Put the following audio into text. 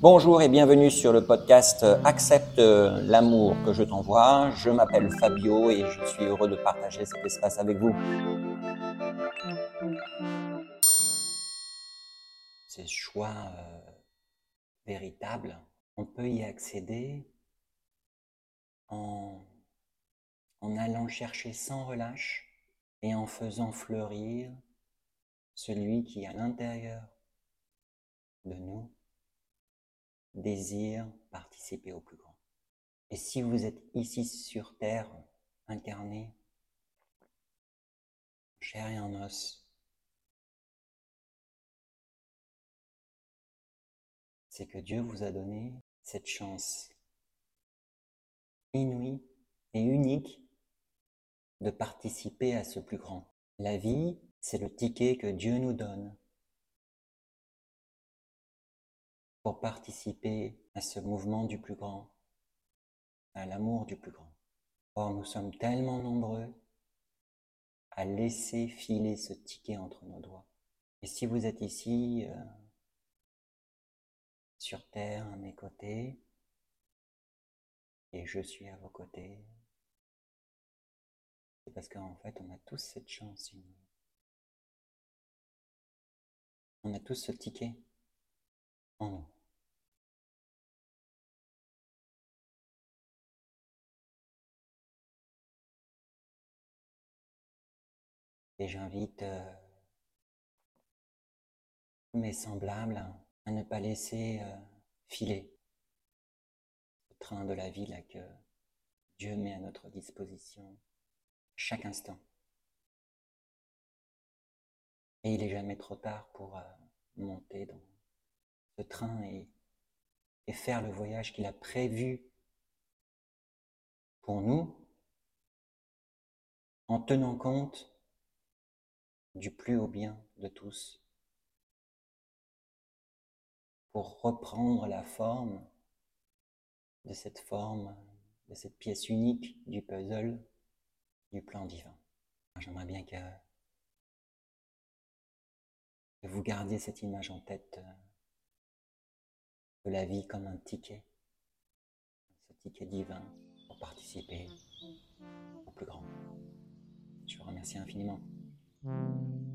Bonjour et bienvenue sur le podcast Accepte l'amour que je t'envoie. Je m'appelle Fabio et je suis heureux de partager cet espace avec vous. Ces choix euh, véritables, on peut y accéder en, en allant chercher sans relâche et en faisant fleurir celui qui, à l'intérieur de nous, désire participer au plus grand. Et si vous êtes ici sur Terre, incarné, chair et en os, c'est que Dieu vous a donné cette chance inouïe et unique de participer à ce plus grand. La vie, c'est le ticket que Dieu nous donne pour participer à ce mouvement du plus grand, à l'amour du plus grand. Or, nous sommes tellement nombreux à laisser filer ce ticket entre nos doigts. Et si vous êtes ici, euh, sur Terre, à mes côtés, et je suis à vos côtés, c'est parce qu'en fait, on a tous cette chance On a tous ce ticket en nous. Et j'invite euh, mes semblables à ne pas laisser euh, filer le train de la vie là, que Dieu met à notre disposition chaque instant. Et il n'est jamais trop tard pour euh, monter dans ce train et, et faire le voyage qu'il a prévu pour nous en tenant compte du plus haut bien de tous, pour reprendre la forme de cette forme, de cette pièce unique du puzzle du plan divin. J'aimerais bien que, vous gardiez cette image en tête euh, de la vie comme un ticket, ce ticket divin pour participer au plus grand. Je vous remercie infiniment. Mm-hmm.